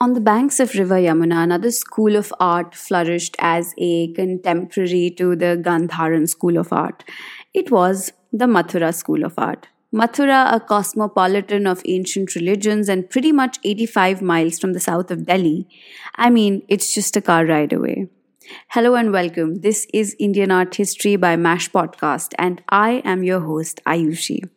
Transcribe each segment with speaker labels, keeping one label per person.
Speaker 1: On the banks of River Yamuna, another school of art flourished as a contemporary to the Gandharan school of art. It was the Mathura school of art. Mathura, a cosmopolitan of ancient religions and pretty much 85 miles from the south of Delhi. I mean, it's just a car ride away. Hello and welcome. This is Indian Art History by MASH Podcast, and I am your host, Ayushi.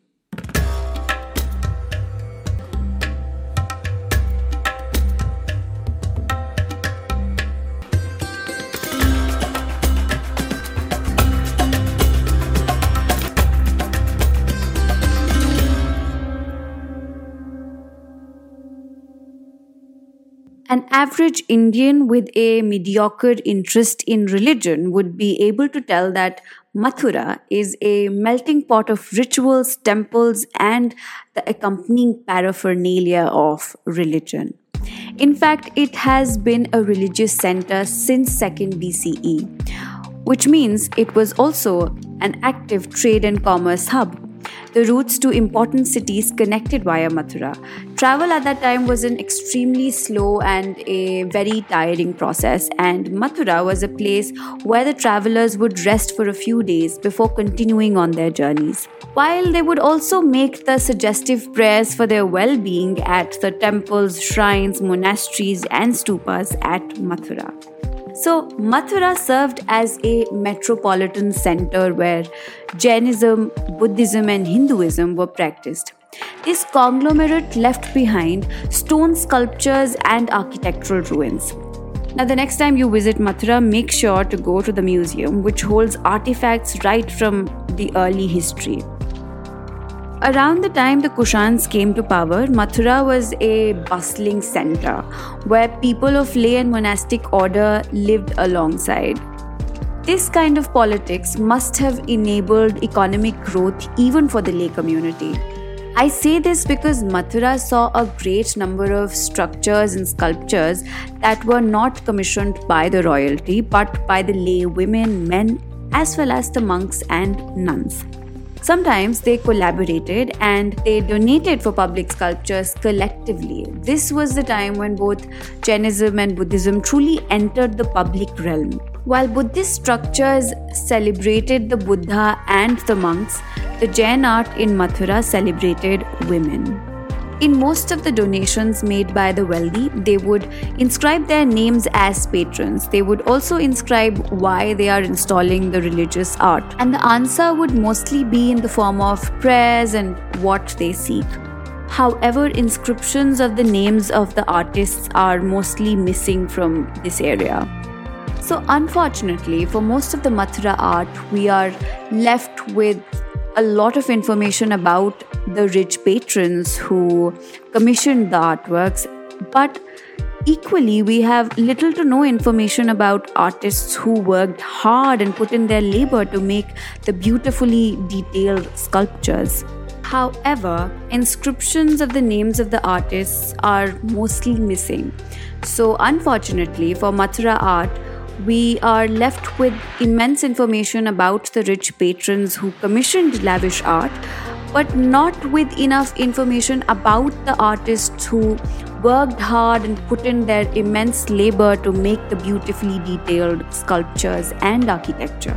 Speaker 1: An average Indian with a mediocre interest in religion would be able to tell that Mathura is a melting pot of rituals, temples, and the accompanying paraphernalia of religion. In fact, it has been a religious center since 2nd BCE, which means it was also an active trade and commerce hub the routes to important cities connected via Mathura. Travel at that time was an extremely slow and a very tiring process, and Mathura was a place where the travelers would rest for a few days before continuing on their journeys. While they would also make the suggestive prayers for their well being at the temples, shrines, monasteries, and stupas at Mathura. So, Mathura served as a metropolitan center where Jainism, Buddhism, and Hinduism were practiced. This conglomerate left behind stone sculptures and architectural ruins. Now, the next time you visit Mathura, make sure to go to the museum, which holds artifacts right from the early history. Around the time the Kushans came to power, Mathura was a bustling center where people of lay and monastic order lived alongside. This kind of politics must have enabled economic growth even for the lay community. I say this because Mathura saw a great number of structures and sculptures that were not commissioned by the royalty but by the lay women, men, as well as the monks and nuns. Sometimes they collaborated and they donated for public sculptures collectively. This was the time when both Jainism and Buddhism truly entered the public realm. While Buddhist structures celebrated the Buddha and the monks, the Jain art in Mathura celebrated women. In most of the donations made by the wealthy, they would inscribe their names as patrons. They would also inscribe why they are installing the religious art. And the answer would mostly be in the form of prayers and what they seek. However, inscriptions of the names of the artists are mostly missing from this area. So, unfortunately, for most of the Mathura art, we are left with a lot of information about the rich patrons who commissioned the artworks, but equally, we have little to no information about artists who worked hard and put in their labor to make the beautifully detailed sculptures. However, inscriptions of the names of the artists are mostly missing. So, unfortunately, for Mathura art, we are left with immense information about the rich patrons who commissioned lavish art, but not with enough information about the artists who worked hard and put in their immense labor to make the beautifully detailed sculptures and architecture.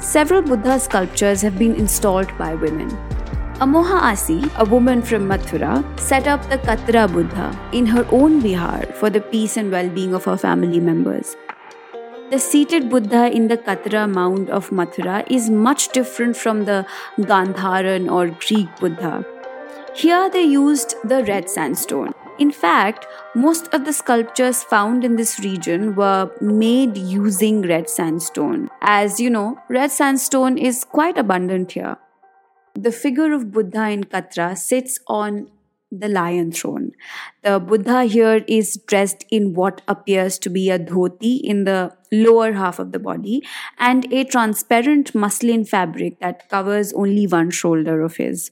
Speaker 1: Several Buddha sculptures have been installed by women. Amoha Asi, a woman from Mathura, set up the Katra Buddha in her own vihar for the peace and well being of her family members. The seated Buddha in the Katra mound of Mathura is much different from the Gandharan or Greek Buddha. Here they used the red sandstone. In fact, most of the sculptures found in this region were made using red sandstone. As you know, red sandstone is quite abundant here the figure of Buddha in Katra sits on the lion throne. The Buddha here is dressed in what appears to be a dhoti in the lower half of the body and a transparent muslin fabric that covers only one shoulder of his.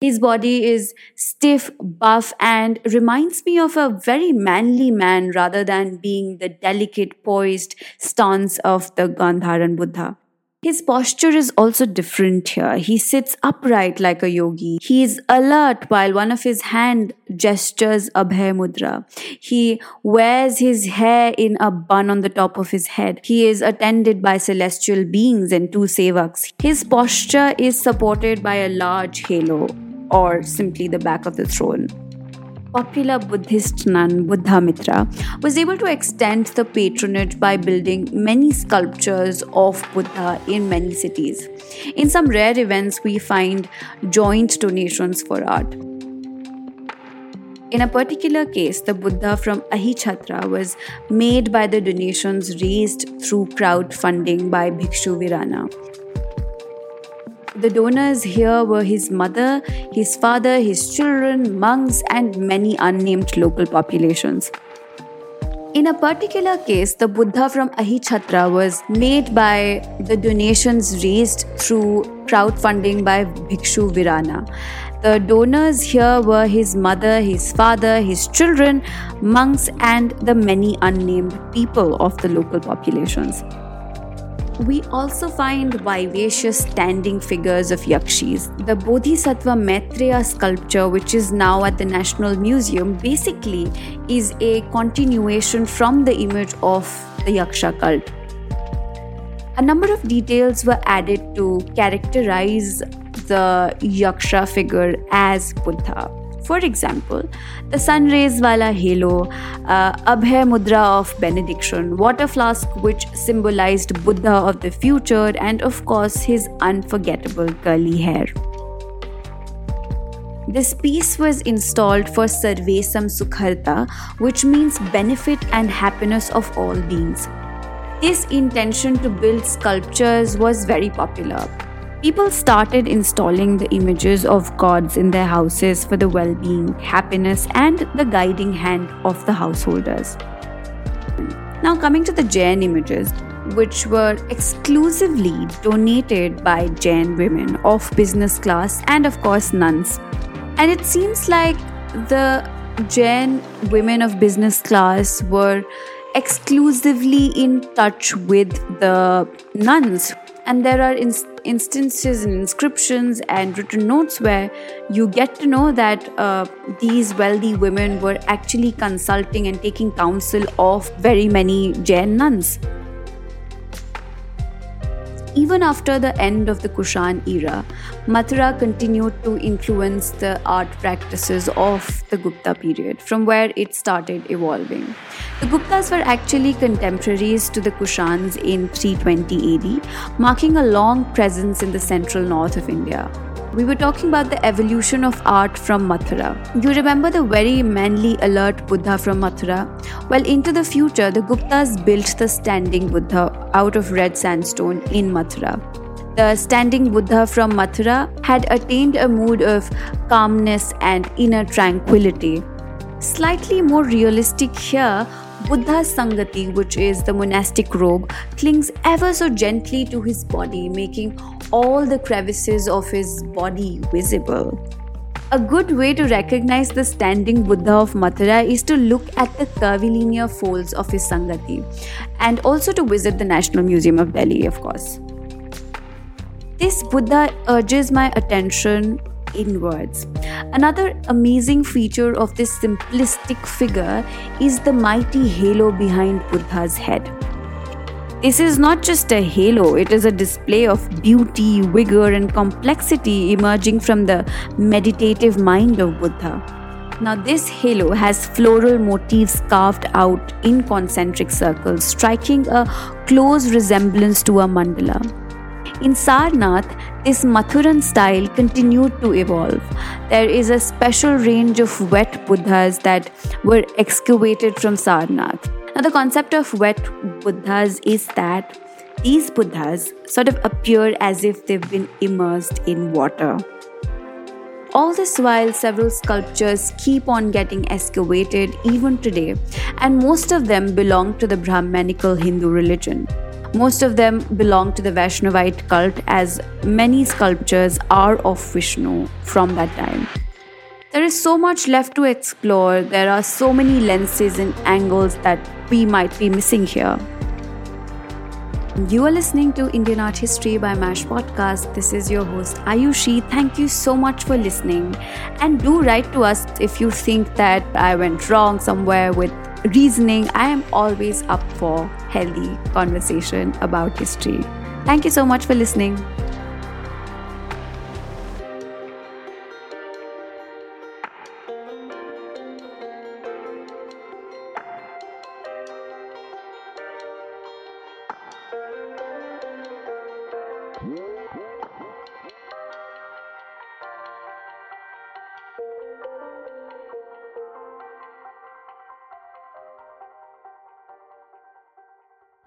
Speaker 1: His body is stiff, buff, and reminds me of a very manly man rather than being the delicate, poised stance of the Gandharan Buddha. His posture is also different here. He sits upright like a yogi. He is alert while one of his hand gestures Abhay Mudra. He wears his hair in a bun on the top of his head. He is attended by celestial beings and two sevaks. His posture is supported by a large halo or simply the back of the throne popular Buddhist nun Buddhamitra was able to extend the patronage by building many sculptures of Buddha in many cities. In some rare events, we find joint donations for art. In a particular case, the Buddha from Ahichhatra was made by the donations raised through crowdfunding by Bhikshu Virana. The donors here were his mother, his father, his children, monks, and many unnamed local populations. In a particular case, the Buddha from Ahichhatra was made by the donations raised through crowdfunding by Bhikshu Virana. The donors here were his mother, his father, his children, monks, and the many unnamed people of the local populations. We also find vivacious standing figures of yakshis. The Bodhisattva Maitreya sculpture, which is now at the National Museum, basically is a continuation from the image of the Yaksha cult. A number of details were added to characterize the Yaksha figure as Buddha. For example, the sun rays wala halo, uh, Abhay Mudra of benediction, water flask which symbolized Buddha of the future, and of course his unforgettable curly hair. This piece was installed for Sarvesam Sukharta, which means benefit and happiness of all beings. This intention to build sculptures was very popular people started installing the images of gods in their houses for the well being, happiness, and the guiding hand of the householders. Now, coming to the Jain images, which were exclusively donated by Jain women of business class and, of course, nuns. And it seems like the Jain women of business class were exclusively in touch with the nuns and there are in- instances and inscriptions and written notes where you get to know that uh, these wealthy women were actually consulting and taking counsel of very many Jain nuns. Even after the end of the Kushan era, Mathura continued to influence the art practices of the Gupta period, from where it started evolving. The Guptas were actually contemporaries to the Kushans in 320 AD, marking a long presence in the central north of India we were talking about the evolution of art from Mathura. You remember the very manly, alert Buddha from Mathura? Well, into the future, the Guptas built the standing Buddha out of red sandstone in Mathura. The standing Buddha from Mathura had attained a mood of calmness and inner tranquility. Slightly more realistic here, Buddha's Sangati, which is the monastic robe, clings ever so gently to his body, making all the crevices of his body visible. A good way to recognize the standing Buddha of Mathura is to look at the curvilinear folds of his Sangati and also to visit the National Museum of Delhi, of course. This Buddha urges my attention inwards. Another amazing feature of this simplistic figure is the mighty halo behind Buddha's head. This is not just a halo, it is a display of beauty, vigor, and complexity emerging from the meditative mind of Buddha. Now, this halo has floral motifs carved out in concentric circles, striking a close resemblance to a mandala. In Sarnath, this Mathuran style continued to evolve. There is a special range of wet Buddhas that were excavated from Sarnath. Now, the concept of wet Buddhas is that these Buddhas sort of appear as if they've been immersed in water. All this while, several sculptures keep on getting excavated even today, and most of them belong to the Brahmanical Hindu religion. Most of them belong to the Vaishnavite cult, as many sculptures are of Vishnu from that time. There is so much left to explore, there are so many lenses and angles that we might be missing here. You are listening to Indian Art History by MASH Podcast. This is your host Ayushi. Thank you so much for listening. And do write to us if you think that I went wrong somewhere with reasoning. I am always up for healthy conversation about history. Thank you so much for listening.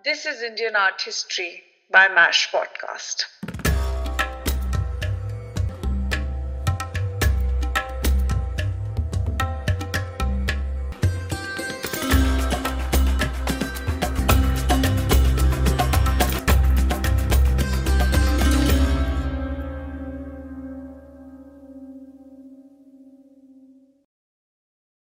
Speaker 2: This is Indian Art History by MASH Podcast.